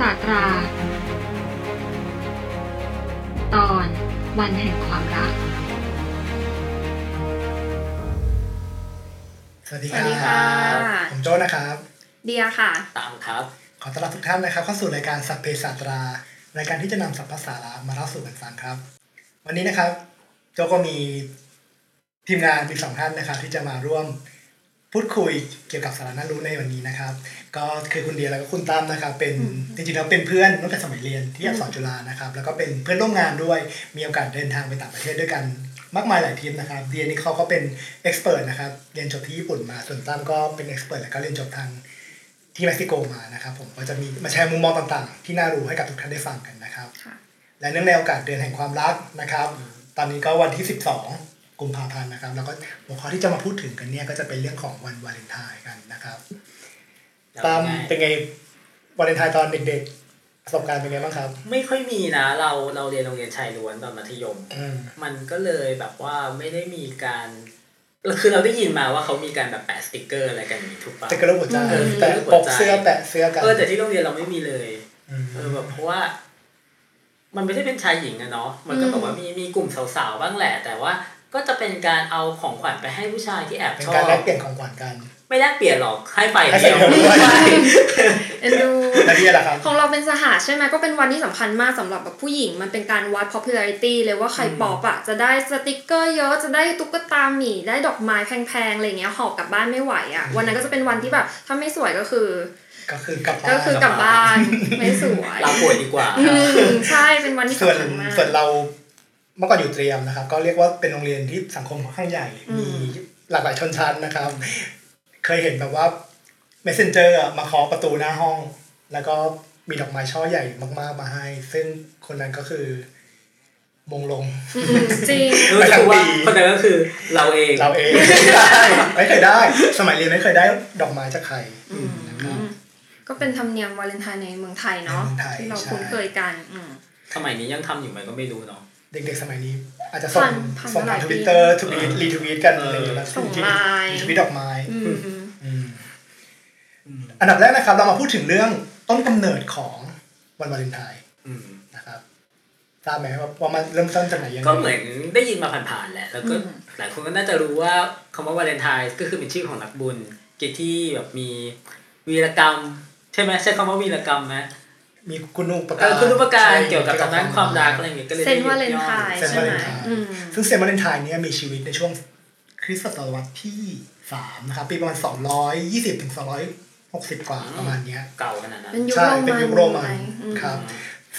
ศาตรา ตอนวันแห่งความรัก สวัสดีสควัรัสดีค่ะ บ ผมโจ้นะครับ เดียค่ะ ตามครับ ขอต้อนรับทุกท่านนะครับเข้าสู่รายการสัพเพศาตรา รายการที่จะนำสัพพสาระมาเล่าสู่กันฟังครับ วันนี้นะครับ โจก็มีทีมงานอีกสองท่านนะครับ ที่จะมาร่วม พูดคุยเกี่ยวกับสาระน่ารู้ในวันนี้นะครับ ก็คือคุณเดียแล้วก็คุณตั้มนะครับ เป็นจริงๆแล้วเป็นเพื่อนตั้งแต่สมัยเรียนที่อักษรจุฬานะครับ แล้วก็เป็นเพื่อนร่วมงานด้วยมีโอกาสเดินทางไปต่างประเทศด้วยกันมากมายหลายทริปนะครับเดียนี่เขาก็เป็น expert นะครับเรียนจบที่ญี่ปุ่นมาส่วนตั้มก็เป็น expert แล้วก็เรียนจบทางที่เม็กซิโกมานะครับ ผมก็จะมีมาแชร์มุมมองต่างๆ ที่น่ารู้ให้กับทุกท่านได้ฟังกันนะครับค่ะและเนื่องในโอกาสเดือนแห่งความรักนะครับ ตอนนี้ก็วันที่ 12 กุมภาพันธ์นะครับ แล้วก็หัวข้อที่จะมาพูดถึงกันเนี่ยก็จะเป็นเรื่องของวันวาเลนไทน์กันนะครับตั้มเป็นไงวาเลนไทน์ตอนเด็กๆประสบการณ์เป็นไงบ้างครับ ไม่ค่อยมีนะเราเราเรียนโรงเรียนชายล้วนตอนมัธยมอืมมันก็เลยแบบว่าไม่ได้มีการคือเราได้ยินมาว่าเขามีการแบบแปะสติกเกอร์อะไรกันอย่างนี้ถูกปะแปะกระดาษหัวใจเออแปะปกเสื้อแปะเสื้อกันเออแต่ที่โรงเรียนเราไม่มีเลยมเออแบบเพราะว่า มันไม่ได้เป็นชายหญิงอะเนาะมันก็แบบว่ามีมีกลุ่มสาวๆบ้างแหละ แต่ว่า ก็จะเป็นการเอาของขวัญไปให้ผู้ชายที่แอบเป็นชอการบแลกเปลี่ยนของขวัญกัน ไม่แลกเปลี่ยนหรอกให้ไปให้เดียวใส่เดียวด้วยใช่เอ็นดูแล้วนี่แหละครับของเราเป็นสหาใช่ไหมก็เป็นวันที่สำคัญมากสำหรับแบบผู้หญิง มันเป็นการวัด popularity เลยว่าใครป๊อปอะจะได้สติกเกอร์เยอะจะได้ตุ๊กตาหมีได้ดอกไม้แพงๆอะไรเงี้ยหอบกลับบ้านไม่ไหวอะวันนั้นก็จะเป็นวันที่แบบถ้าไม่สวยก็คือก็คือกลับบ้านก็คือกลับบ้านไม่สวยเราป่วยดีกว่าอืมใช่เป็นวันที่ส่วนสำคัญมากส่วนเรา เมื่อก่อนอยู่เตรียมนะครับ ก็เรียกว่าเป็นโรงเรียนที่สังคมค่อนข้างใหญ่อืมมีหลากหลายชนชั้นนะครับ เคยเห็นแบบว่า messenger อะมาเคาะประตูหน้าห้อง แล้วก็มีดอกไม้ช่อใหญ่มาก ๆ มาให้ ซึ่งคนนั้นก็คือมงลงอืมจริงรู้สึกว่าคนนั้นก็คือเราเองเราเองไม่เคยได้ สมัยเรียนไม่เคยได้ดอกไม้จากใครนะครับก็เป็นธรรมเนียมวาเลนไทน์ในเมืองไทยเนาะในเมืองไทยที่เราใช่คุ้นเคยกันอืมสมัยนี้ยังทำอยู่ไหมก็ไม่รู้เนาะ เด็กๆสมัยนี้ อาจจะส่งผ่านผ่านส่งมาหทาลางยทปีวิตเตอร์ทวีตเออรีทวีตกันเออออะไรอย่างเงี้ยนะส่งไลน์ทวีตดอกไม้อืมอืมอืมอันดับแรกนะครับ เรามาพูดถึงเรื่องต้นกำเนิดของวันวาเลนไทน์อืมนะครับทราบไหมว่าว่ามันเริ่มต้นจากไหนยังไงก็เหมือนได้ยินมาผ่านๆแหละแล้วก็อืมหลายคนก็น่าจะรู้ว่าคำว่าวาเลนไทน์ก็คือเป็นชื่อของนักบุญเกี่ยวที่แบบมีวีรกรรม ใช่ไหมใช้คำว่าวีรกรรมไหม มีคุณอุปเอการอคุณรูปการใช่เกี่ยวกับทางด้านความรักอะไรอย่างเงี้ยก็เลยเซนวาเลนไทน์เซนใช่วาไหเลมนไทน์อืมซึ่งเซนวาเลนไทน์เนี่ยมีชีวิตในช่วงคริสตศตวรรษที่สามนะครับปีประมาณสองร้อยยี่สิบถึงสองร้อยหกสิบกว่าประมาณเนี้ยเก่าขนาดนั้นเป็นยุคใช่โรมันเป็นยุคโรมันไหอืมครับ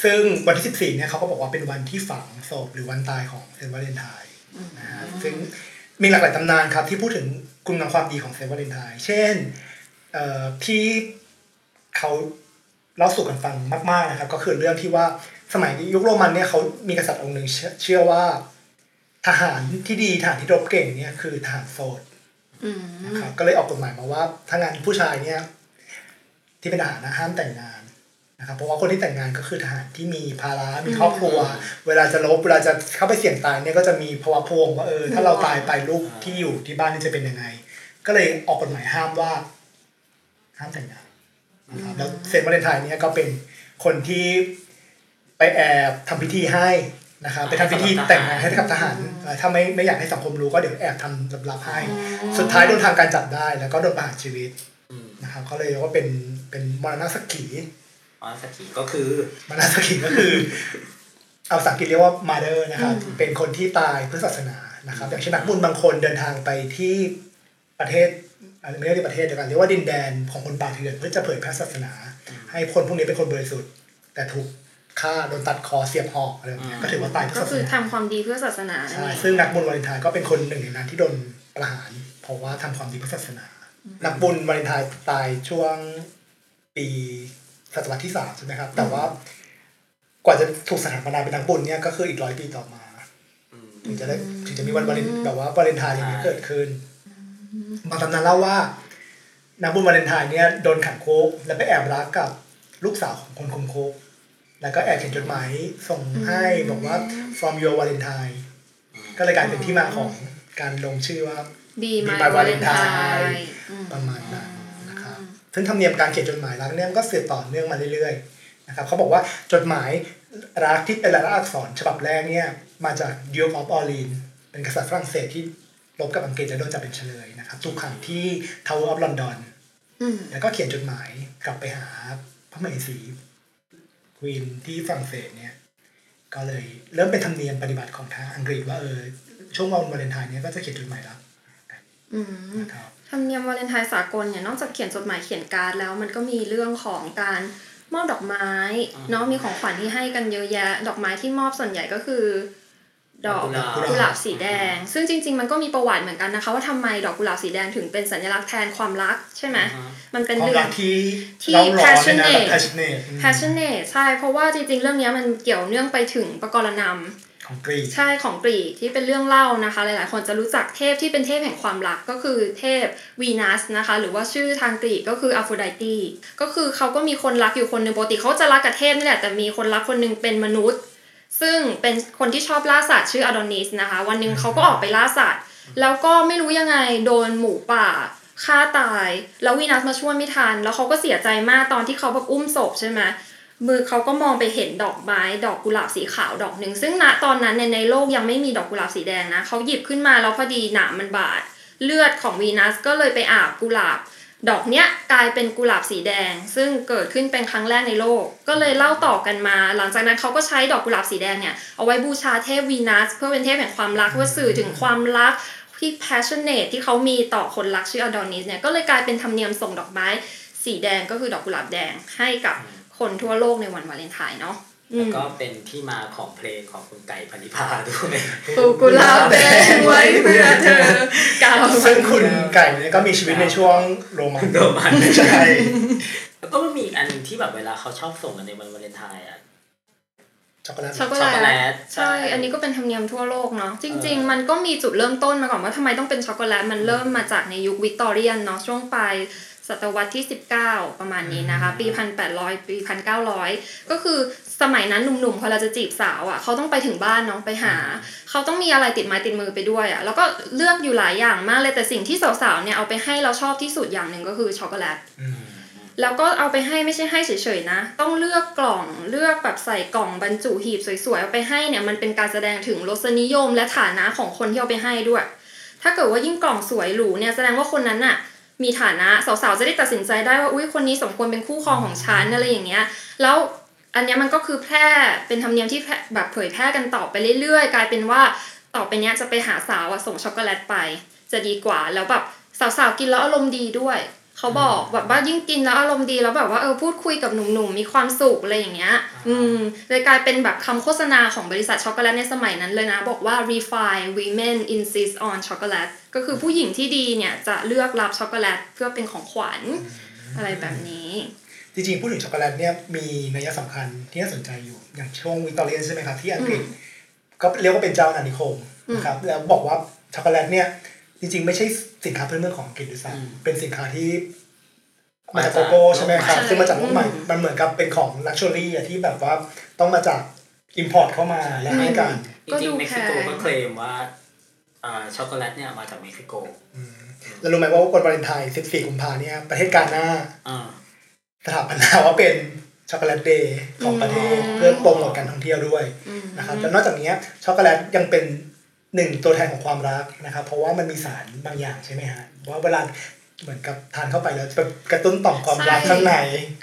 ซึ่งวันที่14เนี่ยเขาก็บอกว่าเป็นวันที่ฝังศพหรือวันตายของเซนต์วาเลนไทน์นะฮะซึ่งมีหลากหลายตำนานครับ ที่พูดถึงคุณงามความดีของเซนต์วาเลนไทน์เช่นเอ่อที่เขา เล่าสู่กันฟังมากๆนะครับ ก็คือเรื่องที่ว่าสมัยยุคโรมันเนี่ยเขามีกษัตริย์องค์หนึ่งเชื่อเชื่อว่า ทหารที่ดีทหารที่รบเก่งเนี่ยคือทหารโสดอืมนะครับก็เลยออกกฎหมายมาว่าถ้างานผู้ชายเนี่ย ที่เป็นทหารนะห้ามแต่งงานนะครับเพราะว่าคนที่แต่งงานก็คือทหารที่มีภาระมีครอบครัว เวลาจะลบเวลาจะเข้าไปเสี่ยงตายเนี่ยก็จะมีภาวะพวงว่าเออถ้าเราตายไปลูกที่อยู่ที่บ้านนี่จะเป็นยังไง ก็เลยออกกฎหมายห้ามว่า ห้ามแต่งงานนะครับ แล้วเซนต์วาเลนไทน์เนี่ยก็เป็นคนที่ไปแอบทำพิธีให้นะครับไปทำพิธีแต่งงานให้กับทหารเอ่อถ้าไม่ไม่อยากให้สังคมรู้ก็เดี๋ยวแอบทำลับๆให้ สุดท้ายโดนทางการจับได้ แล้วก็โดนประหารชีวิตอืมนะครับเขาเลยเรียกว่าเป็นเป็นมรณสักขีอ๋อสกีก็คือมรณสักขีก็คือ เอาภาษาอังกฤษเรียกว่า mother นะครับ เป็นคนที่ตายเพื่อศาสนานะครับอย่างเช่นนักบุญบางคนเดินทางไปที่ประเทศ อ่าไม่เรียกว่าประเทศเดียวกันเรียกว่าดินแดนของคนป่าเถื่อนเพื่อจะเผยแพร่ศาสนา ให้คนพวกนี้เป็นคนบริสุทธิ์ แต่ถูกฆ่าโดนตัดคอเสียบหอกอะไรแบบเนี้ยก็ถือว่าตายเพื่อก็ศาสคือนาทำความดีเพื่อศาสนานั่นใช่เองซึ่งนักบุญวาเลนไทน์ก็เป็นคนหนึ่งในนั้นที่โดนประหาร เพราะว่าทำความดีเพื่อศาสนา นักบุญวาเลนไทน์ตายช่วงปีศตวรรษที่สามใช่ไหมครับ แต่ว่ากว่าจะถูกสถาปนาเป็นนักบุญเนี่ยก็คืออีกร้อยปีต่อมาอืมถึงจะได้ถึงจะมีวันวาเลนแบบว่าวาเลนไทน์อย่างนี้เกิดขึ้น บางตำนานเล่าว่านักบุญวาเลนไทน์เนี่ยโดนขังคุกแล้วไปแอบรักกับลูกสาวของคนคุมคุกแล้วก็แอบเขียนจดหมายส่งให้บอกว่า from your Valentine ก็เลยกลายเป็นที่มาของการลงชื่อว่าบี Be มา My วาเลนไท Valentine น์ประมาณนั้นนะครับซึ่งธรรมเนียมการเขียนจดหมายรักเนี่ยมันก็สืบต่อเนื่องมาเรื่อยๆนะครับเขาบอกว่าจดหมายรักที่เป็นลายลักษณ์อักษรฉบับแรกเนี่ยมาจากดิวออฟออลีนเป็นกษัตริย์ฝรั่งเศสที่ รบกับอังกฤษและโดนจับเป็นเฉลยนะครับถูกขังที่Tower of London อืมแล้วก็เขียนจดหมายกลับไปหาพระมเหสี queen ที่ฝรั่งเศสเนี่ย ก็เลยเริ่มเป็นธรรมเนียมปฏิบัติของทางอังกฤษว่าเออช่วงวันวาเลนไทน์เนี่ยก็จะเขียนจดหมายรักกันอืมนะครับธรรมเนียมวาเลนไทน์สากลเนี่ยนอกจากเขียนจดหมายเขียนการ์ดแล้วมันก็มีเรื่องของการมอบดอกไม้เนาะมีของขวัญที่ให้กันเยอะแยะ ดอกไม้ที่มอบส่วนใหญ่ก็คือ ดอกกุหลาบกุหลาบสีแดง ซึ่งจริง ๆ มันก็มีประวัติเหมือนกันนะคะ ว่าทำไมดอกกุหลาบสีแดงถึงเป็นสัญลักษณ์แทนความรักใช่ไหมอ่าฮะมันเป็นความเรื่อรังกที่ที่เล่าร้อนเลยนะแบบ passionate passionate อืม passionate ใช่ เพราะว่าจริง ๆ เรื่องเนี้ยมันเกี่ยวเนื่องไปถึงปกรณำของกรีกใช่ของกรีกที่เป็นเรื่องเล่านะคะ หลายๆ คนจะรู้จักเทพที่เป็นเทพแห่งความรักก็คือเทพวีนัสนะคะ หรือว่าชื่อทางกรีกก็คืออ p ฟ r ไดตีก็คือเขาก็มีคนรักอยู่คนหนึ่งปกติเขาจะรักกับเทพนี่แหละแต่มีคนรักคนหนึ่งเป็นมนุษย์ ซึ่งเป็นคนที่ชอบล่าสัตว์ชื่ออดอนิสนะคะ วันหนึ่งเขาก็ออกไปล่าสัตว์ แล้วก็ไม่รู้ยังไงโดนหมูป่าฆ่าตาย แล้ววีนัสมาช่วยไม่ทัน แล้วเขาก็เสียใจมากตอนที่เขาแบบอุ้มศพใช่ไหมมือเขาก็มองไปเห็นดอกไม้ดอกกุหลาบสีขาวดอกหนึ่ง ซึ่งณตอนนั้นเนี่ยในโลกยังไม่มีดอกกุหลาบสีแดงนะเขาหยิบขึ้นมาแล้วพอดีหนามมันบาด เลือดของวีนัสก็เลยไปอาบกุหลาบ ดอกเนี้ยกลายเป็นกุหลาบสีแดง ซึ่งเกิดขึ้นเป็นครั้งแรกในโลก ก็เลยเล่าต่อกันมา หลังจากนั้นเขาก็ใช้ดอกกุหลาบสีแดงเนี่ยเอาไว้บูชาเทพวีนัสเพื่อเป็นเทพแห่งความรักเพื่อสื่อถึงความรักที่ passionate ที่เขามีต่อคนรักชื่ออดอนิสเนี่ยก็เลยกลายเป็นธรรมเนียมส่งดอกไม้สีแดงก็คือดอกกุหลาบแดงให้กับคนทั่วโลกในวันวาเลนไทน์เนาะ แล้วมก็เป็นที่มาของเพลงของคุณไก่พันธิพาด้วยปลูกกุหลาบแดงไว้เพื่อเธอก้าวซึ่งคุณไก่เนี่ยก็มีชีวิตในช่วงโรมันโรมันใช่แล้วก็มันมีอีกอันหนึ่งที่แบบเวลาเขาชอบส่งกันในวันวาเลนไทน์อะช็อกโกแลตช็อกโกช็อกโกแลแลตตใช่ อันนี้ก็เป็นธรรมเนียมทั่วโลกเนาะจริงเออๆมันก็มีจุดเริ่มต้นมาก่อนว่าทำไมต้องเป็นช็อกโกแลตมันเริ่มมาจากในยุควิกตอเรียนเนาะช่วงปลายศตวรรษที่ 19 ประมาณนี้นะคะ ปี 1800 ปี 1900 ก็คือ สมัยนั้นหนุ่มๆพอเราจะจีบสาวอะเขาต้องไปถึงบ้านเนาะไปหา เขาต้องมีอะไรติดไม้ติดมือไปด้วยอะแล้วก็เลือกอยู่หลายอย่างมากเลยแต่สิ่งที่สาวๆเนี่ยเอาไปให้เราชอบที่สุดอย่างหนึ่งก็คือช็อกโกแลตอืมแล้วก็เอาไปให้ไม่ใช่ให้เฉยๆนะ ต้องเลือกกล่องเลือกแบบใส่กล่องบรรจุหีบสวยๆเอาไปให้เนี่ยมันเป็นการแสดงถึงรสนิยมและฐานะของคนที่เอาไปให้ด้วย ถ้าเกิดว่ายิ่งกล่องสวยหรูเนี่ยแสดงว่าคนนั้นน่ะมีฐานะสาวๆจะได้ตัดสินใจได้ว่าอุ้ยคนนี้สมควรเป็นคู่ครองของฉันอะไรอย่างเงี้ย แล้ว อันเนี้ยมันก็คือแพร่เป็นธรรมเนียมที่แพร่แบบเผยแพร่กันต่อไปเรื่อยๆ กลายเป็นว่าต่อไปเนี้ยจะไปหาสาวอะส่งช็อกโกแลตไป จะดีกว่าแล้วแบบสาวๆกินแล้วอารมณ์ดีด้วยเขาบอกแบบว่ายิ่งกินแล้วอารมณ์ดีแล้วแบบว่าเออพูดคุยกับหนุ่มๆมีความสุขอะไรอย่างเงี้ย อืมเลยกลายเป็นแบบคำโฆษณาของบริษัทช็อกโกแลตในสมัยนั้นเลยนะ บอกว่า refine women insist on chocolate ก็คือผู้หญิงที่ดีเนี่ยจะเลือกรับช็อกโกแลตเพื่อเป็นของขวัญอะไรแบบนี้ จริงๆ พูดถึงช็อกโกแลตเนี่ยมีนัยสำคัญที่น่าสนใจอยู่ อย่างช่วงวิกตอเรียนใช่ไหมครับที่อังกฤษก็เรียกว่าเป็นเจ้าอาณานิคมนะครับแล้วบอกว่าช็อกโกแลตเนี่ยจริงๆ ไม่ใช่สินค้าพื้นเมืองของอังกฤษด้วยซ้อืมำเป็นสินค้าที่มาจากโกโก้ใช่ไหมครับใช่ซึ่งมาจากโลกใหม่อืมมันเหมือนกับเป็นของ luxury อะที่แบบว่าต้องมาจาก import เข้ามาและให้กันจก็ริดูงๆเม็กซิโกแพงก็เคลมว่าอ่าช็อกโกแลตเนี่ยมาจากเม็กซิโกแล้วรู้ไหมว่าวันวาเลนไทน์14กุมภาเนี่ยประเทศกาหน้าอ่า สถาปนาว่าเป็น Chocolate Day ของประเทศอืมเพื่อโปรโมทการท่องเที่ยวด้วยอืมนะครับแล้วนอกจากนี้ช็อกโกแลตยังเป็นหนึ่งตัวแทนของความรักนะครับ เพราะว่ามันมีสารบางอย่างใช่ไหมฮะว่าเวลาเหมือนกับทานเข้าไปแล้วจะกระตุ้นต่อมความรักใช่ข้างใน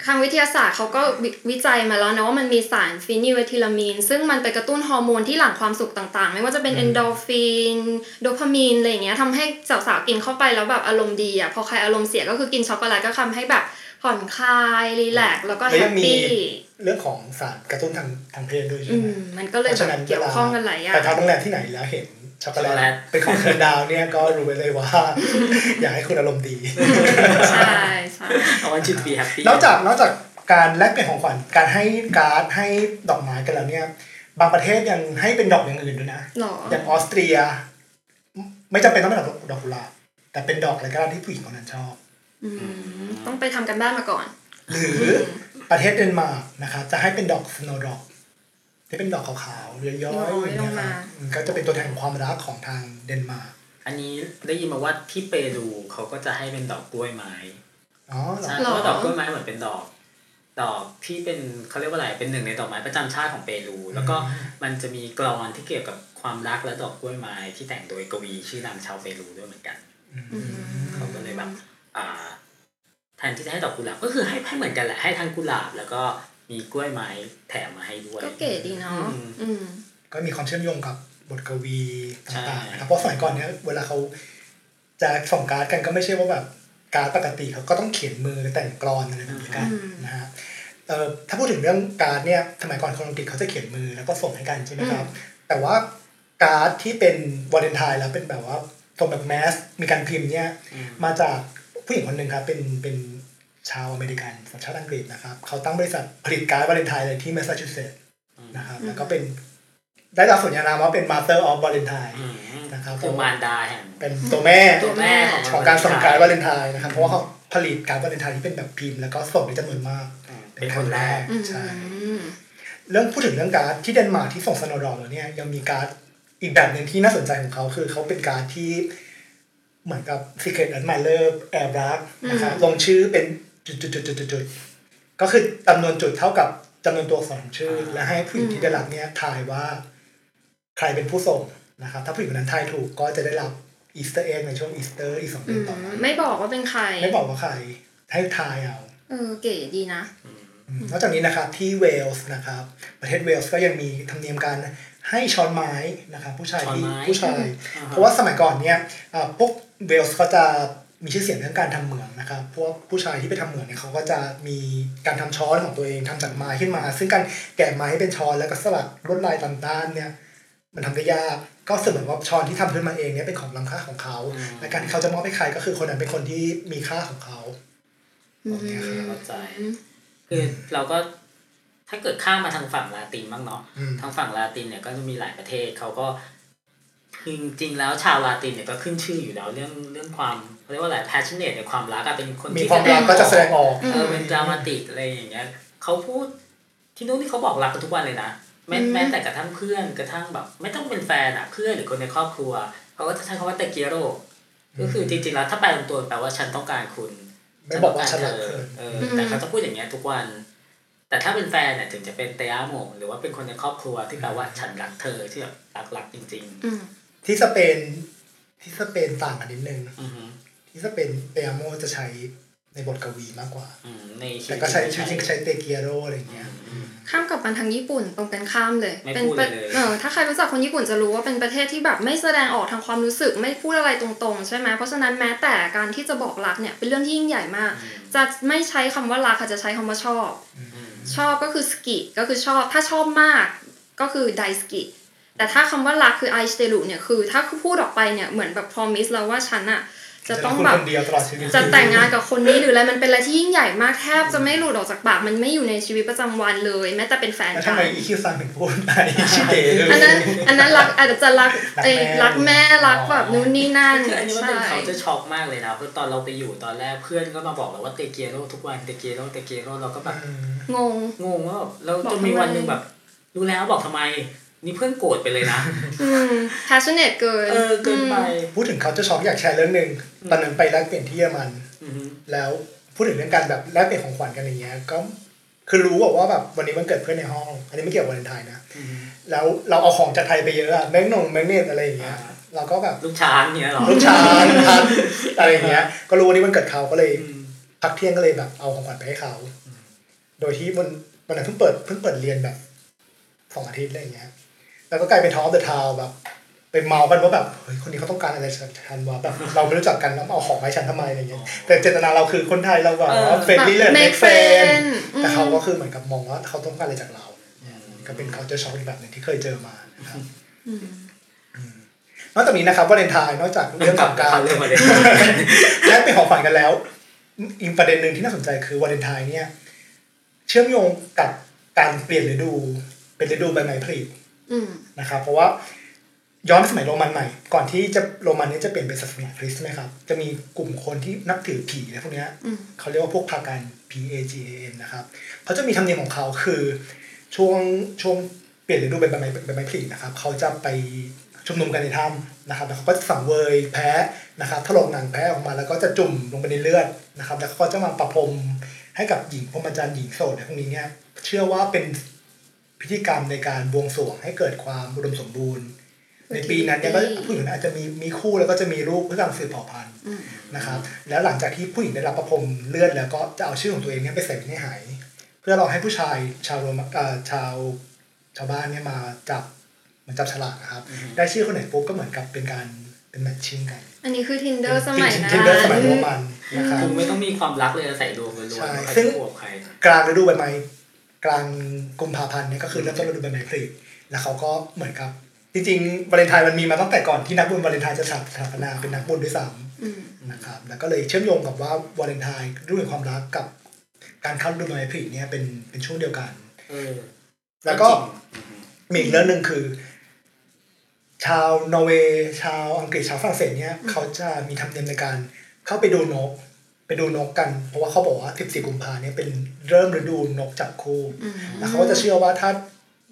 ทางวิทยาศาสตร์เขาก็วิวิจัยมาแล้วนะว่ามันมีสารฟีนิลเอทิลามีน ซึ่งมันไปกระตุ้นฮอร์โมนที่หลั่งความสุขต่างๆ ไม่ว่าจะเป็นอืมเอ็นดอร์ฟินโดพามีนอะไรอย่างเงี้ยทำให้สาวๆกินเข้าไปแล้วแบบอารมณ์ดีอะพอใครอารมณ์เสียก็คือกินช็อกโกแลตก็ทำให้แบบ ผ่อนคลายรีแลกซ์แล้วก็แล้วแฮยัปงมีปี้เรื่องของสารกระตุ้นทางทางเพศด้วยใช่อืไหมมมันก็เลยเพราะฉะแบนั้นบเกี่ยวข้องกันหลายอย่างไปพักโรงแรมที่ไหนแล้วเห็นช็อกโกแลตเป็นของเธอดาวเนี่ยก็รู้ไปเลยว่า อยากให้คุณอารมณ์ดีใช่ใช่เอาวันจุดปีแฮปปี้นอกจากนอกจากการแลกเปลี่ยนของขวัญการให้การ์ดให้ดอกไม้กันแล้วเนี่ย บางประเทศยังให้เป็นดอกอย่างอื่นด้วยนะหรออย่างออสเตรีย ไม่จำเป็นต้องเป็นดอกดอกกุหลาบแต่เป็นดอกอะไรก็ได้ที่ผู้หญิงคนนั้นชอบอืม ต้องไปทำการบ้านมาก่อน หรือประเทศเดนมาร์กนะครับจะให้เป็นดอก snowdrop ที่เป็นดอกขาวๆเรียย้อยๆอย่างเงี้ยครับมันก็จะเป็นตัวแทนของความรักของทางเดนมาร์กอันนี้ได้ยินมาว่าที่เปรูเขาก็จะให้เป็นดอกกล้วยไม้อ๋อเหรอใช่เพราะว่าดอกกล้วยไม้เหมือนเป็นดอก ดอกที่เป็นเขาเรียกว่าอะไรเป็นหนึ่งในดอกไม้ประจำชาติของเปรู แล้วก็มันจะมีกลอนที่เกี่ยวกับความรักและดอกกล้วยไม้ที่แต่งโดยกวีชื่อดังชาวเปรูด้วยเหมือนกันอืมเขาก็เลยแบบอ่า แทนที่จะให้ดอกกุหลาบก็คือให้ให้เหมือนกันแหละให้ทั้งกุหลาบ แล้วก็มีกล้วยไม้แถมมาให้ด้วยก็เก๋ดีเนาะอืมอืมก็มีความเชื่อมโยงกับบทกวีต่างๆใช่นะครับเพราะสมัยก่อนเนี้ยเวลาเขาจะส่งการ์ดกันก็ไม่ใช่ว่าแบบการ์ดปกติเขาก็ต้องเขียนมือแต่งกรอนอะไรแบบนี้กันอืมนะฮะเอ่อถ้าพูดถึงเรื่องการ์ดเนี่ยสมัยก่อนคนอังกฤษเขาจะเขียนมือแล้วก็ส่งให้กันใช่ไหมครับ แต่ว่าการ์ดที่เป็นวาเลนไทน์แล้วเป็นแบบว่าส่งแบบ mass มีการพิมพ์เนี่ยอืมมาจาก ผู้หญิงคนหนึ่งครับเป็นเป็นชาวอเมริกันสัญชาติอังกฤษนะครับเขาตั้งบริษัทผลิตการ์ดวาเลนไทน์เลยที่แมสซาชูเซตส์นะครับแล้วก็เป็นได้รับสมญานามว่าเป็น Mother of Valentine อืมนะครับคือมารดาแห่งเป็นตัวแม่ตัวแม่ของของการส่งการ์ดวาเลนไทน์นะครับเพราะว่าเขาผลิตการ์ดวาเลนไทน์ที่เป็นแบบพิมพ์แล้วก็ส่งในจำนวนมากอืมเป็นคนแรกอืมใช่เรื่องพูดถึงเรื่องการ์ดที่เดนมาร์กที่ส่ง snowdrop แล้วเนี่ยยังมีการ์ดอีกแบบหนึ่งที่น่าสนใจของเขาคือเขาเป็นการ์ดที่ เหมือนกับ Secret Admirer แอบรักนะครับลงชื่อเป็นจุดๆๆๆๆก็คือจำนวนจุดเท่ากับจำนวนตัวอักษรของชื่อ และให้ผู้หญิงที่ได้รับเนี่ยทายว่า ใครเป็นผู้ส่งนะครับ ถ้าผู้หญิงคนนั้นทายถูกก็จะได้รับ Easter egg ในช่วงอีสเตอร์อีกสองอืเดือนมต่อมาไม่บอกว่าเป็นใคร ไม่บอกว่าใคร ให้ทายเอา เออเก๋ดีนะ นอกจากนี้นะครับที่เวลส์นะครับ ประเทศเวลส์ก็ยังมีธรรมเนียมการให้ช้อนไม้นะครับผู้ชายที่ช้อนไม้ผู้ชายอ่าฮะเพราะว่าสมัยก่อนเนี่ยอ่าพวก เวลส์ก็จะมีชื่อเสียงเรื่องการทำเหมืองนะครับพวกผู้ชายที่ไปทำเหมืองเนี่ยเขาก็จะมีการทำช้อนของตัวเองทำจากไม้ขึ้นมา ซึ่งการแกะไม้ให้เป็นช้อนแล้วก็สลักลวดลายต่างๆเนี่ย มันทำได้ยากก็เสมือนว่าช้อนที่ทำขึ้นมาเองเนี่ยเป็นของล้ำค่าของเขาอืมและการที่เขาจะมอบให้ใครก็คือคนนั้นเป็นคนที่มีค่าของเขาอืมโอเคครับเข้าใจคือเราก็ถ้าเกิดข้ามมาทางฝั่งลาตินบ้างเนาะอืมทางฝั่งลาตินเนี่ยก็จะมีหลายประเทศเขาก็ คือจริงๆแล้วชาวลาตินเนี่ยก็ขึ้นชื่ออยู่แล้วเรื่องเรื่องความเขาเรียกว่าอะไร passionate ในความรักอะเป็นคนมีที่ความรักก็จะแสดงออกเออเป็นดรามาติกอะไรอย่างเงี้ยเขาพูดที่นู้นที่เขาบอกรักกันทุกวันเลยนะแม้อืมแม้แต่กระทั่งเพื่อนกระทั่งแบบ ไม่ต้องเป็นแฟนอะเพื่อนหรือคนในครอบครัวเขาก็จะใช้คำว่าเตเกียโรก็คือจริงๆแล้วถ้าแปลตรงตัวแปลว่าฉันต้องการคุณไม่บอกว่าฉันรักเธอเออแต่เขาต้องพูดอย่างเงี้ยทุกวัน แต่ถ้าเป็นแฟนเนี่ยถึงจะเป็นเตยาโมหรือว่าเป็นคนในครอบครัวที่แปลว่าฉันรักเธอที่แบบรักรักจริงอืม ที่สเปนที่สเปนต่างกันนิดนึงๆอือฮึที่สเปนเตอาโมจะใช้ในบทกวีมากกว่าอืมในชีแต่วิตก็ใช้ชีวิตจริงก็ใช้เตเกียโรอะไรอย่างเงี้ยอืมข้ามกลับมาทางญี่ปุ่นตรงกันข้ามเลยไม่เป็นพูดประเลยเออถ้าใครรู้จักคนญี่ปุ่นจะรู้ว่าเป็นประเทศที่แบบไม่แสดงออกทางความรู้สึกไม่พูดอะไรตรงๆ ใช่ไหมเพราะฉะนั้นแม้แต่การที่จะบอกรักเนี่ยเป็นเรื่องที่ยิ่งใหญ่มาก จะไม่ใช้คำว่ารักค่ะจะใช้คำว่าชอบอืมชอบก็คือสกิก็คือชอบถ้าชอบมากก็คือไดสกิ แต่ถ้าคำว่ารักคือไอสเตลุเนี่ยคือถ้าพูดออกไปเนี่ยเหมือนแบบพรอมิสแล้วว่าฉันอะจะต้องแบบคนเดียวตลอดชีวิตจะแต่งงานกับคนนี้หรืออะไรมันเป็นอะไรที่ยิ่งใหญ่มากแทบจะไม่หลุดออกจากปากมันไม่อยู่ในชีวิตประจำวันเลย แม้แต่เป็นแฟนแล้วกัทำนไมอีคิวซังถึงพูดไอชิเดะเลยอันนั้นอันนั้นรักอาจจะรักรักเอ้ยแม่รักแม่รักแบบนู้นนี่นั่นคืออันนี้มันใช่เป็นเขาจะช็อกมากเลยนะเพราะตอนเราไปอยู่ตอนแรกเพื่อนก็มาบอกเราว่าเตเกียโรทุกวันเตเกียโรเตเกียโรเราก็แบบอืมงงงงว่าแบบเราบอกจนมีทำไมวันหนึ่งแบบรู้แล้วบอกทำไม นี่เพื่อนโกรธไปเลยนะอืม passionate เกินเออเกินไป พูดถึงเขาจะช็อกอยากแชร์เรื่องหนึ่งตอนนั้นไปแลกเปลี่ยนที่เยอรมันอือฮึแล้วพูดถึงเรื่องการแบบแลกเปลี่ยนของขวัญกันอย่างเงี้ยก็คือรู้อะว่าแบบวันนี้มันเกิดเพื่อนในห้อง อันนี้ไม่เกี่ยวกับวาเลนไทน์นะอือฮึแล้วเราเอาของจากไทยไปเยอะอะแมกนงแมกเนตอะไรอย่างเงี้ยอ่าเราก็แบบลูกช้างเนี้ยเหรอลูกช้างพัดอะไรอย่างเงี้ย ก็รู้วันนี้มันเกิดเขาก็เลยอืมพักเที่ยงก็เลยแบบเอาของขวัญไปให้เขา โดยที่วันวันนั้นเพิ่งเปิดเพิ่งเปิดเรียนแบบสองอาทิตย์อะไรอย่างเงี้ย แล้วก็กลายเป็น talk of the town แบบไปเมาท์กันว่าแบบเฮ้ยคนนี้เขาต้องการอะไรจากฉันวะแบบเราไม่รู้จักกันแล้วเอาของมาให้ฉันทำไมอะไรเงี้ยแต่เจตนาเราคือคนไทยเราแบบว่า friendly เลยแบบเม make กเฟรน friend แต่เขาอืมก็คือเหมือนกับมองว่าเขาต้องการอะไรจากเราก็เป็นเขาจะช็อกอีกแบบหนึ่งที่เคยเจอมานะครับอืมนอกจากนี้นะครับวาเลนไทน์นอกจากเรื่องของการเรื่องมาเลยแลกเป็นของขวัญกันแล้ว อีกประเด็นหนึ่งที่น่าสนใจคือวาเลนไทน์เนี่ย เชื่อมโยงกับการเปลี่ยนฤดู เป็นฤดูใบไม้ผลิอืม นะครับ เพราะว่าย้อนไปสมัยโรมันใหม่ ก่อนที่จะโรมันเนี้จะเปลี่ยนเป็นศาสนาคริสต์ใช่ไหมครับ จะมีกลุ่มคนที่นับถือผีอะไรพวกเนี้ยอืมเขาเรียกว่าพวกพากัน P A G A N นะครับเขาจะมีธรรมเนียมของเขาคือช่วงช่วงเปลี่ยนฤดูเป็นใบไม้ใบไม้ผลินะครับ เขาจะไปชุมนุมกันในถ้ำนะครับ แล้วเขาก็จะสังเวยแพ้นะครับถลกหนังแพ้ออกมาแล้วก็จะจุ่มลงไปในเลือดนะครับ แล้วเขาก็จะมาประพรมให้กับหญิงพรหมจรรย์หญิงโสดในพวกนี้เนี่ยเชื่อว่าเป็น พิธีกรรมในการบวงสรวงให้เกิดความอุดมสมบูรณ์ ในปีนั้นเนี่ยก็ผู้หญิงอาจจะมีมีคู่แล้วก็จะมีลูกเพื่อการสืบเผ่าพันธุ์อืมนะครับ แล้วหลังจากที่ผู้หญิงได้รับประพรมเลือดแล้วก็จะเอาชื่อของตัวเองเนี่ยไปใส่ไว้ในไหาย เพื่อรอให้ผู้ชายชาวโรมาเอ่อชาวชาวบ้านเนี่ยมาจับเหมันจับฉลากนะครับ ได้ชื่อคนไหนปุ๊บก็เหมือนกับเป็นการเป็นแมทชิ่งกัน อันนี้คือ tinder สมัยนั้นทินเดอร์สมัยโรมันนะครับคุณไม่ต้องมีความรักเลยใส่ดวงล้วนๆใช่ใครซึ่งจะบวกใครกลางฤดูใบไม้ กลางกุมภาพันธ์เนี่ยก็คือเริ่มต้นฤดูใบไม้ผลิแล้วเขาก็เหมือนกับ จริงๆวาเลนไทน์มันมีมาตั้งแต่ก่อนที่นักบุญวาเลนไทน์จะสถาปนาเป็นนักบุญด้วยซ้อืมำนะครับแล้วก็เลยเชื่อมโยงกับว่าวาเลนไทน์ฤดูแห่งความรักกับ การเข้าฤดูใบไม้ผลิเนี่ยเป็นเป็นช่วงเดียวกันเออแล้วก็จริงอืมมีอีกเรื่องหนึ่งคือ ชาวนอร์เวย์ชาวอังกฤษชาวฝรั่งเศสเนี่ยเขาจะมีธรรมเนียมในการเข้าไปดูนก ไปดูนกกัน เพราะว่าเขาบอกว่า 14 กุมภาเนี่ยเป็น เริ่มฤดูนกจับคู่อืมแล้วเขาก็จะเชื่อว่าถ้า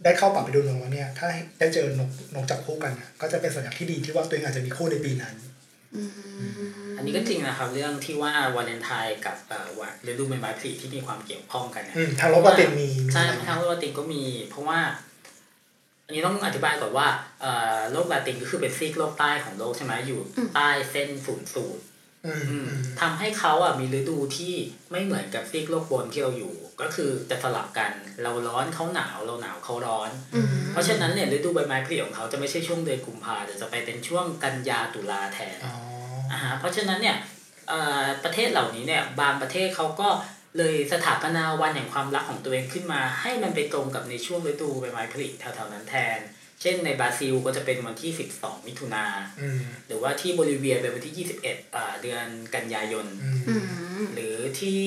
ได้เข้าป่าไปดูนกแล้วเนี่ย ถ้าได้เจอนกนกจับคู่กันเนี่ยก็จะเป็นสัญญาณที่ดีที่ว่าตัวเองอาจจะมีคู่ในปีนั้นอืมอันนี้ก็จริงนะครับ เรื่องที่ว่าวาเลนไทน์กับเอ่อวันฤดูใบไม้ผลิที่มีความเกี่ยวข้องกันเนี่ยอืมทางโลกปฏิมีมีใช่ทางโลกลาตินก็มี เพราะว่า อันนี้ต้องอธิบายก่อนว่าเอ่อโลกลาตินก็คือเป็นซีกโลกใต้ของโลกใช่ไหมอยู่ใต้เส้นศูนย์สูตรอืมอืมอืม ทำให้เขาอะมีฤดูที่ไม่เหมือนกับซีกโลกบนที่เราอยู่ ก็คือจะสลับกันเราร้อนเขาหนาวเราหนาวเขาร้อนอืมเพราะฉะนั้นเนี่ยฤดูใบไม้ผลิของเขาจะไม่ใช่ช่วงเดือนกุมภาแต่จะไปเป็นช่วงกันยาตุลาแทนอ๋ออ่าฮะเพราะฉะนั้นเนี่ยเอ่อประเทศเหล่านี้เนี่ยบางประเทศเขาก็เลยสถาปนาวันแห่งความรักของตัวเองขึ้นมา ให้มันไปตรงกับในช่วงฤดูใบไม้ผลิแถวๆนั้นแทน เช่นในบราซิลก็จะเป็นวันที่ 12 มิถุนาอืมหรือว่าที่โบลิเวียเป็นวันที่ 21อ่าเดือนกันยายนอืมอืมหรือที่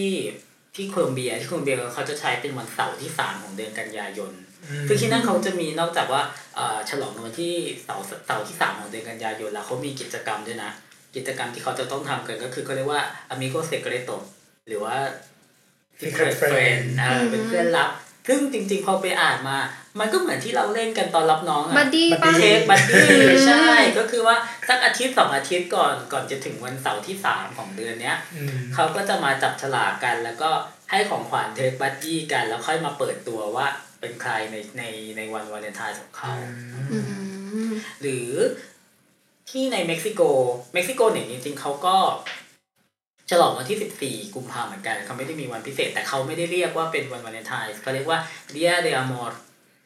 ที่โคลอมเบียที่โคลอมเบียเขาจะใช้เป็นวันเสาร์ที่ 3 ของเดือนกันยายนคือที่นั่นเขาจะมีนอกจากว่าเอ่อฉลองในวันที่เสาร์เสาร์ที่สามของเดือนกันยายนแล้วเขามีกิจกรรมด้วยนะ กิจกรรมที่เขาจะต้องทำกันก็คือเขาเรียกว่า amigo secreto หรือว่า secret friend เออเป็นเพื่อนลับ ซึ่งจริงๆ พอไปอ่านมา มันก็เหมือนที่เราเล่นกันตอนรับน้องบัอะ buddy ปะ take buddy ใช่ก็คือว่าสักอาทิตย์สองอาทิตย์ก่อนก่อนจะถึงวันเสาร์ที่สามของเดือนเนี้ยอืมเขาก็จะมาจับฉลากกันแล้วก็ให้ของขวัญ take buddy กันแล้วค่อยมาเปิดตัวว่าเป็นใครในในในวันวาเลนไทน์ของเขาอืมหรือที่ในเม็กซิโกเม็กซิโกเนี่ยจริงๆเขาก็ ฉลองวันที่ 14 กุมภาพันธ์เหมือนกันเขาไม่ได้มีวันพิเศษ แต่เขาไม่ได้เรียกว่าเป็นวันวาเลนไทน์เขาเรียกว่า Día de Amor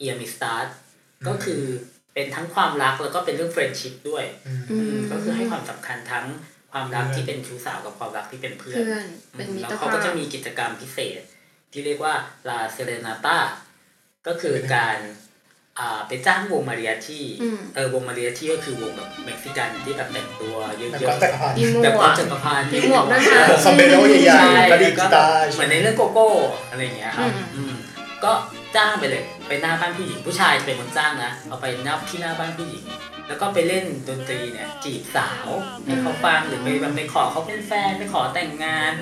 y Amistad ก็คือเป็นทั้งความรักแล้วก็เป็นเรื่อง friendship ด้วยอืมอืมก็คือให้ความสำคัญทั้งความรักที่เป็นชู้สาวกับความรักที่เป็นเพื่อนเพื่อนเป็นมิแล้ตรวเขาภาก็พจะมีกิจกรรมพิเศษ ที่เรียกว่า La Serenata ก็คือการอ่า ไปจ้างวงมาริอาชีอืมเออวงมาริอาชีก็คือวงแบบเม็กซิกันที่แบบแต่งตัวเยแล้วอะก็จักรพันธ์มีหมๆแบบวความกจักรพันธ์มีหมวกด้วยนะคอมเบโลใหญ่ใช่ๆกระดิ่งก็กีตาร์เหมือนในเรื่องโกโก้อะไรอย่างเงี้ยครับอืมอืมก็จ้างไปเลยไปหน้าบ้านผู้หญิงผู้ชายจะเป็นคนจ้างนะ เอาไปนับที่หน้าบ้านผู้หญิง แล้วก็ไปเล่นดนตรีเนี่ยจีบสาวให้เขาฟังหรือไปแบบไปขอเขาเป็นแฟนไปขอแต่งงาน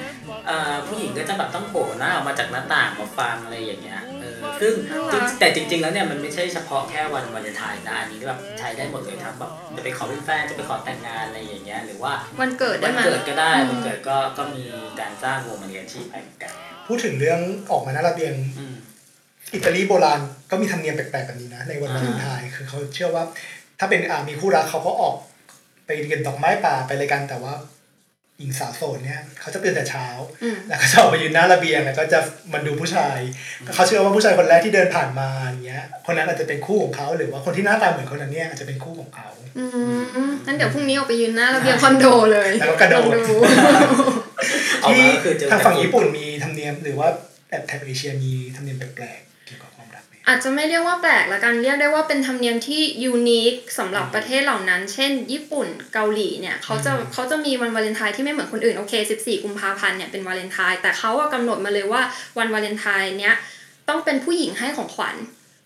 เอ่อผู้หญิงก็จะแบบต้องโผล่หน้าออกมาจากหน้าต่างมาฟังอะไรอย่างเงี้ยเออ ซึ่งน่ารักแต่จริง ๆ แล้วเนี่ยมันไม่ใช่เฉพาะแค่วันวาเลนไทน์นะอันนี้แบบใช้ได้หมดเลยทั้งแบบจะไปขอเป็นแฟนจะไปขอแต่งงานอะไรอย่างเงี้ยหรือว่าวันเกิดได้วันไหมเกิดก็ได้อืมวันเกิดก็ก็มีการจ้างวงมาเรียนชีพไปเหมือนกัน พูดถึงเรื่องออกมาหน้าระเบียงอืมอิตาลีโบราณก็มีธรรมเนียมแปลกๆแบบนี้นะในวันวาเลนไทน์คือเขาเชื่อว่า ถ้าเป็นอ่ามีคู่รักเขาก็ออกไปเก็บดอกไม้ป่าไปอะไรกันแต่ว่า หญิงสาวโสดเนี่ยเขาจะตื่นแต่เช้าอืมแล้วก็จะออกไปยืนหน้าระเบียงแล้วก็จะมันดูผู้ชายเขาเชื่อว่าผู้ชายคนแรกที่เดินผ่านมาอย่างเงี้ย คนนั้นอาจจะเป็นคู่ของเขาหรือว่าคนที่หน้าตาเหมือนคนนั้นเนี่ยอาจจะเป็นคู่ของเขาอืมงั้นเดี๋ยวพรุ่งนี้ออกไปยืนหน้าระเบียงคอนโดเลยแล้วก็กระโดดลองเอาที่มาก็คือเจอทางฝั่งญี่ปุ่นมีธรรมเนียมหรือว่าแอบแถบเอเชียมีธรรมเนียมแปลก อาจจะไม่เรียกว่าแปลกละกันเรียกได้ว่าเป็นธรรมเนียมที่ unique สำหรับประเทศเหล่านั้น เช่น ญี่ปุ่นเกาหลีเนี่ยเขาจะอืมเขาจะมีวันวาเลนไทน์ที่ไม่เหมือนคนอื่นโอเค 14 กุมภาพันธ์เนี่ยเป็นวาเลนไทน์แต่เขาอะกำหนดมาเลยว่าวันวาเลนไทน์เนี้ยต้องเป็นผู้หญิงให้ของขวัญ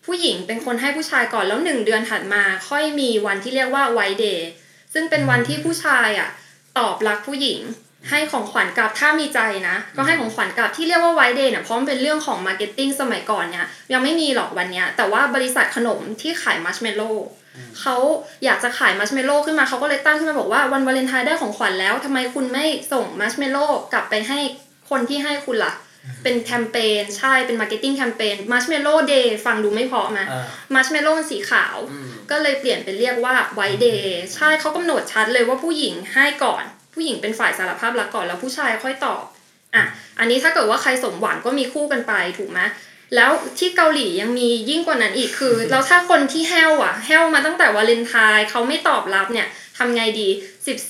ผู้หญิงเป็นคนให้ผู้ชายก่อนแล้วหนึ่งเดือนถัดมาค่อยมีวันที่เรียกว่า White Day ซึ่งเป็นวันที่ผู้ชายอะตอบรักผู้หญิง ให้ของขวัญกลับถ้ามีใจนะ ก็ให้ของขวัญกลับที่เรียกว่า White Day เนี่ยเพราะมันเป็นเรื่องของ marketing สมัยก่อนเนี่ยยังไม่มีหรอกวันเนี้ยแต่ว่าบริษัทขนมที่ขายมัชเมลโล่เขาอยากจะขายมัชเมลโล่ขึ้นมาเขาก็เลยตั้งขึ้นมาบอกว่าวันวาเลนไทน์ได้ของขวัญแล้วทำไมคุณไม่ส่งมัชเมลโล่กลับไปให้คนที่ให้คุณล่ะเป็นแคมเปญใช่เป็น marketing campaign Marshmallow Day ฟังดูไม่เพราะไหมเออ Marshmallow มันสีขาวอืมก็เลยเปลี่ยนเป็นเรียกว่า White Day ใช่เขากำหนดชัดเลยว่าผู้หญิงให้ก่อน ผู้หญิงเป็นฝ่ายสารภาพรักก่อนแล้วผู้ชายค่อยตอบอะอันนี้ถ้าเกิดว่าใครสมหวังก็มีคู่กันไปถูกไหมแล้วที่เกาหลียังมียิ่งกว่านั้นอีกคือแล้วถ้าคนที่แห้วอะแห้วมาตั้งแต่วาเลนไทน์เขาไม่ตอบรับเนี่ยทำไงดี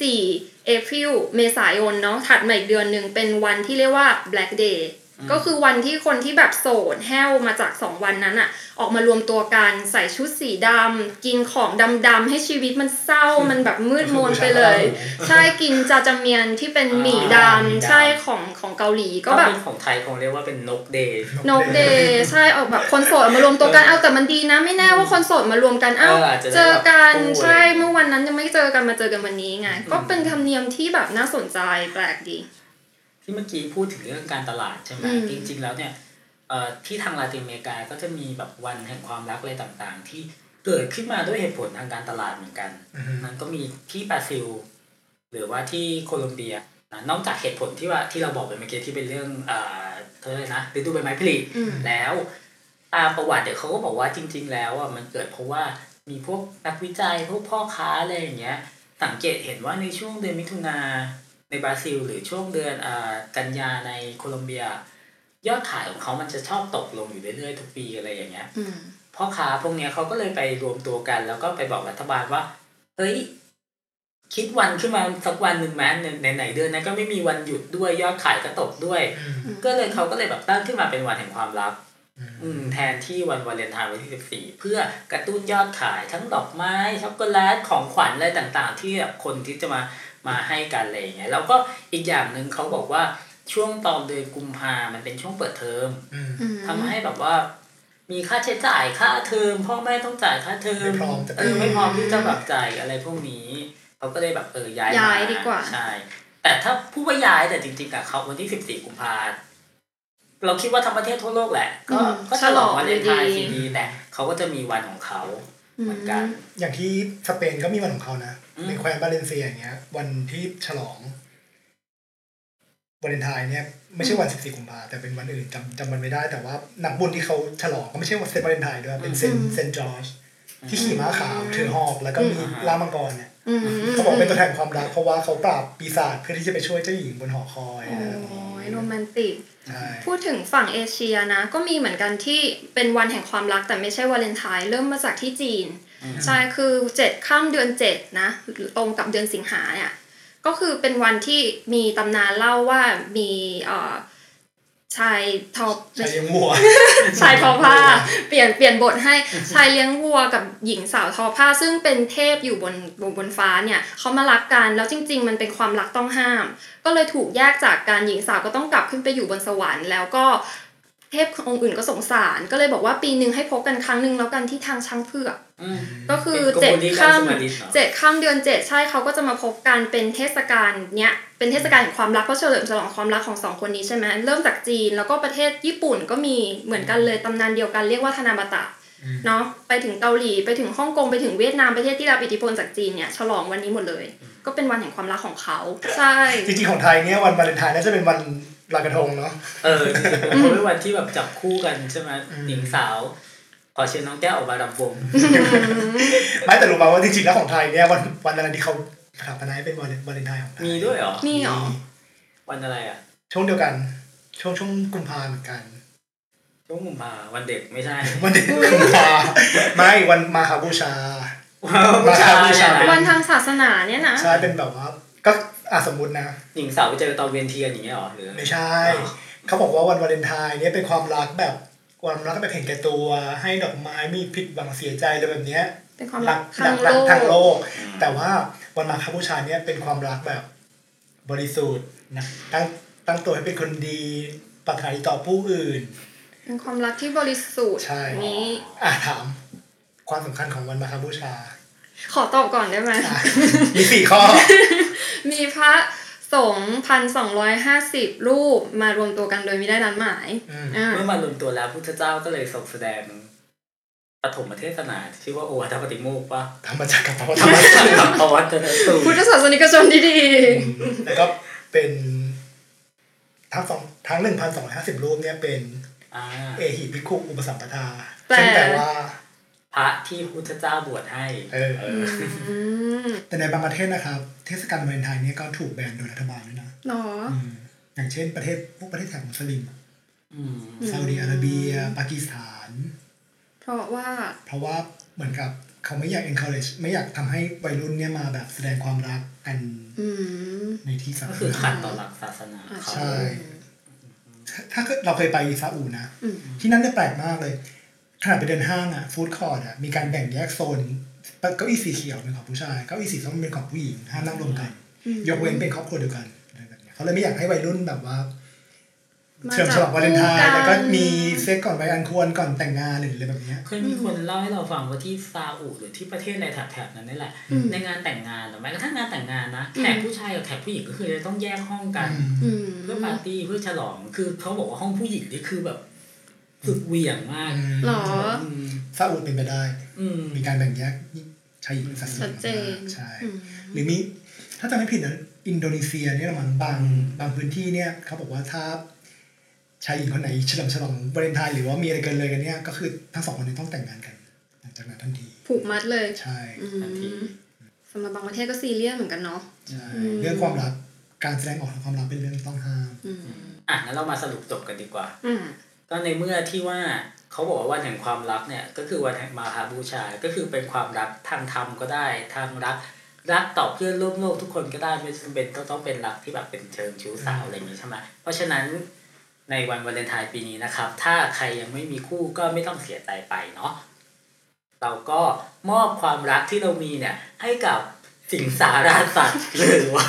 14 เอพริลเมษายนเนาะถัดมาอีกเดือนหนึ่งเป็นวันที่เรียกว่า Black Day ก็คือวันที่คนที่แบบโสดแห้วมาจากสองวันนั้นอะออกมารวมตัวกันใส่ชุดสีดำกินของดำๆให้ชีวิตมันเศร้ามันแบบมืดมนไปเลย ใช่กินจาจาเมียนที่เป็นหมี่ดอ่าหมี่ำดำใช่ของของเกาหลีก็ก็แบบเป็นของไทยคงเรียกว่าเป็นนกเดย์นกเดย์ใช่ออกแบบคนโสดมารวมตัวกันเอาแต่มันดีนะ ไม่แน่ว่าคนโสดมารวมกันเอ้าเอออาจจะได้เจอกันแบบคู่ใช่อะไรอย่างเงี้ยเมื่อวันนั้นยังไม่เจอกันมาเจอกันวันนี้ไงก็เป็นธรรมเนียมที่แบบน่าสนใจแปลกดี ที่เมื่อกี้พูดถึงเรื่องการตลาดใช่ไหมอืมจริง ๆ แล้วเนี่ยเอ่อที่ทางลาตินอเมริกาก็จะมีแบบวันแห่งความรักอะไรต่างๆ ที่เกิดขึ้นมาด้วยเหตุผลทางการตลาดเหมือนกันอือฮึมันก็มีที่บราซิล หรือว่าที่โคลอมเบียนะนอกจากเหตุผลที่ว่าที่เราบอกไปเมื่อกี้ที่เป็นเรื่องเอ่อเธอเลยนะฤดูใบไม้ผลิอืมแล้วตามประวัติเดี๋ยวเขาก็บอกว่าจริง ๆ แล้วอะมันเกิดเพราะว่ามีพวกนักวิจัยพวกพ่อค้าอะไรอย่างเงี้ย สังเกตเห็นว่าในช่วงเดือนมิถุนา ในบราซิล หรือช่วงเดือนอ่ากันยาในโคลอมเบีย ยอดขายของเขามันจะชอบตกลงอยู่เรื่อยๆทุกปีอะไรอย่างเงี้ยอืมพ่อค้าพวกเนี้ยเขาก็เลยไปรวมตัวกัน แล้วก็ไปบอกรัฐบาลว่าเฮ้ยคิดวันขึ้นมาสักวันหนึ่งแม้ในไหนๆเดือนนั้นก็ไม่มีวันหยุดด้วยยอดขายก็ตกด้วยอืมก็เลยเขาก็เลยแบบตั้งขึ้นมาเป็นวันแห่งความรักอืมอืมแทนที่วันวาเลนไทน์วันที่สิบสี่เพื่อกระตุ้นยอดขายทั้งดอกไม้ช็อกโกแลตของขวัญอะไรต่างๆ ที่แบบคนที่จะมา มาให้กันอะไรอย่างเงี้ยแล้วก็อีกอย่างหนึ่งเขาบอกว่าช่วงตอนเดือนกุมภามันเป็นช่วงเปิดเทอมอืมอืมทำให้แบบว่า มีค่าใช้จ่ายค่าเทอมพ่อแม่ต้องจ่ายค่าเทอมไม่พร้อมจะเออไม่พร้อมที่จะแบบจ่ายอะไรพวกนี้เขาก็เลยแบบเออย้าย ย้ายดีกว่าใช่แต่ถ้าผู้ว่าย้ายแต่จริงๆอะเขาวันที่สิบสี่กุมภาเราคิดว่าทั้งประเทศทั่วโลกแหละ ก็อืมก็ฉลองวันวาเลนไทน์ฉลองอยู่ดีซีดีแต่เขาก็จะมีวันของเขาเหมือนกัน อย่างที่สเปนก็มีวันของเขานะอืม ในแคว้นบาเลนเซียอย่างเงี้ย วันที่ฉลองวาเลนไทน์เนี่ยไม่ใช่วัน14กุมภาแต่เป็นวันอื่นจำจำมันไม่ได้ แต่ว่านักบุญที่เขาฉลองก็ไม่ใช่วันเซนต์วาเลนไทน์ด้วยเป็นเซนต์อืมเซนต์จอร์จที่ขี่ม้าขาวถือหอกแล้วก็มีอืมล่ามังกรเนี่ยอืมเขาบอกเป็นตัวแทนความรักเพราะว่าเขาปราบปีศาจเพื่อที่จะไปช่วยเจ้าหญิงบนหอคอยโอ้อะไรแบบนี้ยโรแมนติกใช่พูดถึงฝั่งเอเชียนะ ก็มีเหมือนกันที่เป็นวันแห่งความรักแต่ไม่ใช่วาเลนไทน์เริ่มมาจากที่จีนอืม ใช่คือเจ็ดข้ามเดือนเจ็ดนะหรือตรงกับเดือนสิงหาเนี่ยก็คือเป็นวันที่มีตำนานเล่าว่ามีเอ่อชายทอใช้ยังวัวชายทอผ้า เปลี่ยนเปลี่ยนบทให้ชายเลี้ยงวัวกับหญิงสาวทอผ้า ซึ่งเป็นเทพอยู่บนบนบนฟ้าเนี่ยเขามารักกันแล้วจริง ๆ มันเป็นความรักต้องห้าม ก็เลยถูกแยกจากการหญิงสาวก็ต้องกลับขึ้นไปอยู่บนสวรรค์ แล้วก็ เทพองค์อื่นก็สงสาร ก็เลยบอกว่าปีหนึ่งให้พบกันครั้งหนึ่งแล้วกันที่ทางช้างเผือกอืมก็คือเป็นเจ็ด Community ข้าม Garden Summarit เหรอเจ็ดข้ามเดือนเจ็ดใช่เขาก็จะมาพบกันเป็นเทศกาลเนี้ยเป็นเทศกาลแห่งความรักเพราะเฉลิมฉลองความรักของสองคนนี้ใช่ไหมเริ่มจากจีนแล้วก็ประเทศญี่ปุ่นก็มีเหมือนกันเลยตำนานเดียวกันเรียกว่าธนาบาตะอืมเนาะไปถึงเกาหลีไปถึงฮ่องกงไปถึงเวียดนามประเทศที่รับอิทธิพลจากจีนเนี่ยฉลองวันนี้หมดเลย ก็เป็นวันแห่งความรักของเขา ใช่ จริงๆของไทยเนี่ยวันวาเลนไทน์น่าจะเป็นวัน ลอยกระทงเนาะเออเพราะเป็นวันที่แบบจับคู่กันใช่ไหมอืมหญิงสาวขอเชิญน้องแก้วออกมารำวงไม่แต่รู้มาว่าจริงๆแล้วของไทยเนี่ยวันวันอะไรที่เขาสถาปนาให้เป็นวันวาเลนไทน์ของไทยมีด้วยเหรอนี่หรอวันอะไรอะ ช่วงเดียวกัน ช่วงช่วงกุมภาเหมือนกันช่วงกุมภาวันเด็กไม่ใช่ วันเด็กกุมภาไม่วันมาคาบูชาผู้ชายผู้ชายเนี่ยวันนะทางศาสนาเนี่ยนะใช่เป็นแบบว่าก็ อะสมมุตินะหญิงสาวไปเจอตอนเวียนเทียนอย่างเงี้ยเหรอหรือไม่ใช่เขาบอกว่าวันวาเลนไทน์เนี่ยเป็นความรักแบบความรักแบบเห็นแก่ตัวให้ดอกไม้มีผิดหวังเสียใจอะไรแบบเนี้ยเป็นความรักรัทางรัโลทางโลกกแต่ว่าวันมาคาบูชาเนี่ยเป็นความรักแบบบริสุทธิ์นะตั้งตั้งตัวให้เป็นคนดีปรารถนาดีต่อผู้อื่น เป็นความรักที่บริสุทธิ์ใช่นี้อะถาม ความสำคัญของวันมาคาบูชา ขอตอบก่อนได้ไหมอะมีสี่ข้อ มีพระสงฆ์พันสองร้อยห้าสิบรูปมารวมตัวกันโดยไม่ได้นัดหมายอืมอ่าเมื่อมารวมตัวแล้วพุทธเจ้าก็เลยทรงแสดงปฐมเทศนาชื่อว่าโอวัตปฏิโมกข์ปะธรรมจักรกับพระธรรมจักรกับพวัตนสูตพุทรธศาสนิกชนที่ดีแล้วก็เป็นทั้งสองทั้งหนึ่งพันสองร้อยห้าสิบรูปเนี่ยเป็นอ่าเอหิภิกขุอุปสัมปทาแปลซึ่งแปลว่า พระที่พุทธเจ้าบวชให้เออเออือมแต่ในบางประเทศนะครับ เทศกาลวาเลนไทน์เนี่ยก็ถูกแบนโดยรัฐบาลด้วยนะเนาะอืมอย่างเช่นประเทศพวกประเทศแถบมุสลิมอะอืมซาอุดิอาระเบีย ปากีสถาน เพราะว่า เพราะว่าเหมือนกับเขาไม่อยาก encourage ไม่อยากทำให้วัยรุ่นเนี่ยมาแบบแสดงความรักกันอืมในที่สาก็ธารคือณะขัดต่อหลักศาสนาอะเขาใช่ ถ้าเราเคยไปซาอุนะอืมที่นั่นเนี่ยแปลกมากเลย ขนาดไปเดินห้างอะ food court อะมีการแบ่งแยกโซนเก้าอี้สีเขียวเป็นของผู้ชายเก้าอี้สีส้มเป็นของผู้หญิงห้ามนั่งรวมกันอืมยกเว้นเป็นครอบครัวเดียวกันอะไรแบบเนี้ยเขาเลยไม่อยากให้วัยรุ่นแบบว่ามาเฉลิมฉลองวาเลนไทน์จับคู่กันแล้วก็มีเซ็กก่อนวัยอันควรก่อนแต่งงานหรืออะไรแบบเนี้ยเคยมีคนเล่าให้เราฟังว่าที่ซาอุหรือที่ประเทศในแถบๆนั้นนี่แหละอืมในงานแต่งงานหรือแม้กระทั่งงานแต่งงานนะอืมแขกผู้ชายกับแขกผู้หญิงก็คือจะต้องแยกห้องกันอืมเพื่อปาร์ตี้เพื่อฉลองคือเขาบอกว่าห้องผู้หญิงนี่คือแบบ สุดเหวี่ยงมากอืมหรออืมซาอุเป็นไปได้อืมมีการแบ่งแยกชายหญิงเป็นสัดส่วนชัดเจนใช่อืมหรือมีถ้าจำไม่ผิดนะอินโดนีเซียเนี่ยมันบางบางพื้นที่เนี่ยเขาบอกว่าถ้าชายหญิงคนไหนเฉลิมฉลองวาเลนไทน์หรือว่ามีอะไรเกินเลยกันเนี่ยก็คือทั้งสองคนนี้ต้องแต่งงานกัน หลังจากนั้นทันที ผูกมัดเลยใช่อืมทันทีสำหรับบางประเทศก็ซีเรียสเหมือนกันเนาะใช่อืมเรื่องความรักการแสดงออกทางความรักเป็นเรื่องต้องห้ามอืมอะงั้นเรามาสรุปจบกันดีกว่าอืม ก็ในเมื่อที่ว่าเขาบอกว่าวันแห่งความรักเนี่ยก็คือวันแห่งมาหาบูชา ก็คือเป็นความรักทางธรรมก็ได้ทางรักรักต่อเพื่อนร่วมโลกทุกคนก็ได้ไม่จำเป็นต้องต้องเป็นรักที่แบบเป็นเชิงชู้สาวอะไรอย่างนี้ใช่ไหมเพราะฉะนั้นในวันวาเลนไทน์ปีนี้นะครับ ถ้าใครยังไม่มีคู่ก็ไม่ต้องเสียใจไปเนาะเราก็มอบความรักที่เรามีเนี่ยให้กับ สิ่งสาราสัตว์หรือว่า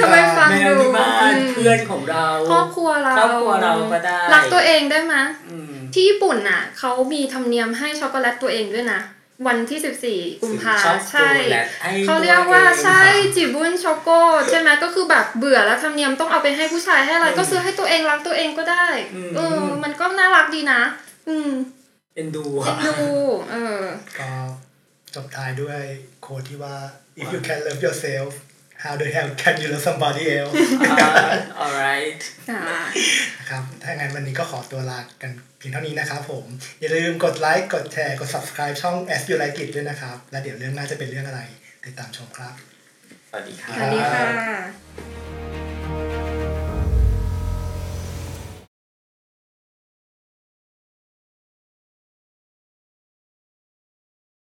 ทำไมฟังแมวดูที่บ้านเพื่อนของเราครอบครัวเราครอบครัวเราก็ได้รักตัวเองได้ไหมยอืมที่ญี่ปุ่นน่ะเขามีธรรมเนียมให้ช็อกโกแลตตัวเองด้วยนะวันที่ 14 กุมภาชอบใช่ช็อกโกแลตให้เขาเรียกว่าตัวเองใช่自分チョコใช่ไหมก็คือแบบเบื่อแล้วธรรมเนียมต้องเอาไปให้ผู้ชายให้อะไรก็ซื้อให้ตัวเองรักตัวเองก็ได้ เออ มันก็น่ารักดีนะ อืมเอ็นดูอะเอ็นดู เออก็ จบท้ายด้วยโค้ดที่ว่า if you can love yourself how the hell can you love somebody else อ่า alright อ่านะครับ ถ้างั้นวันนี้ก็ขอตัวลากันเพียงเท่านี้นะครับผม อย่าลืมกดไลค์ กดแชร์ กด subscribe ช่อง as you like it ด้วยนะครับ และเดี๋ยวเรื่องหน้าจะเป็นเรื่องอะไร ติดตามชมครับ สวัสดีครัสวัสดีบค่ะ